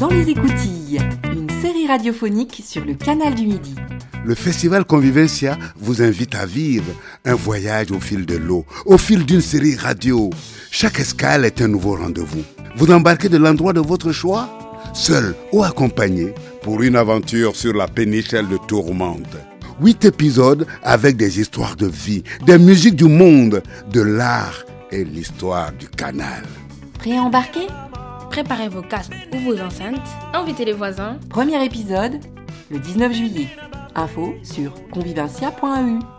Dans les écoutilles, une série radiophonique sur le canal du Midi. Le festival Convivencia vous invite à vivre un voyage au fil de l'eau, au fil d'une série radio. Chaque escale est un nouveau rendez-vous. Vous embarquez de l'endroit de votre choix, seul ou accompagné, pour une aventure sur la pénichelle de Tourmente. Huit épisodes avec des histoires de vie, des musiques du monde, de l'art et l'histoire du canal. Prêt à embarquer? Préparez vos casques ou vos enceintes, invitez les voisins. Premier épisode, le 19 juillet. Info sur convivencia.eu.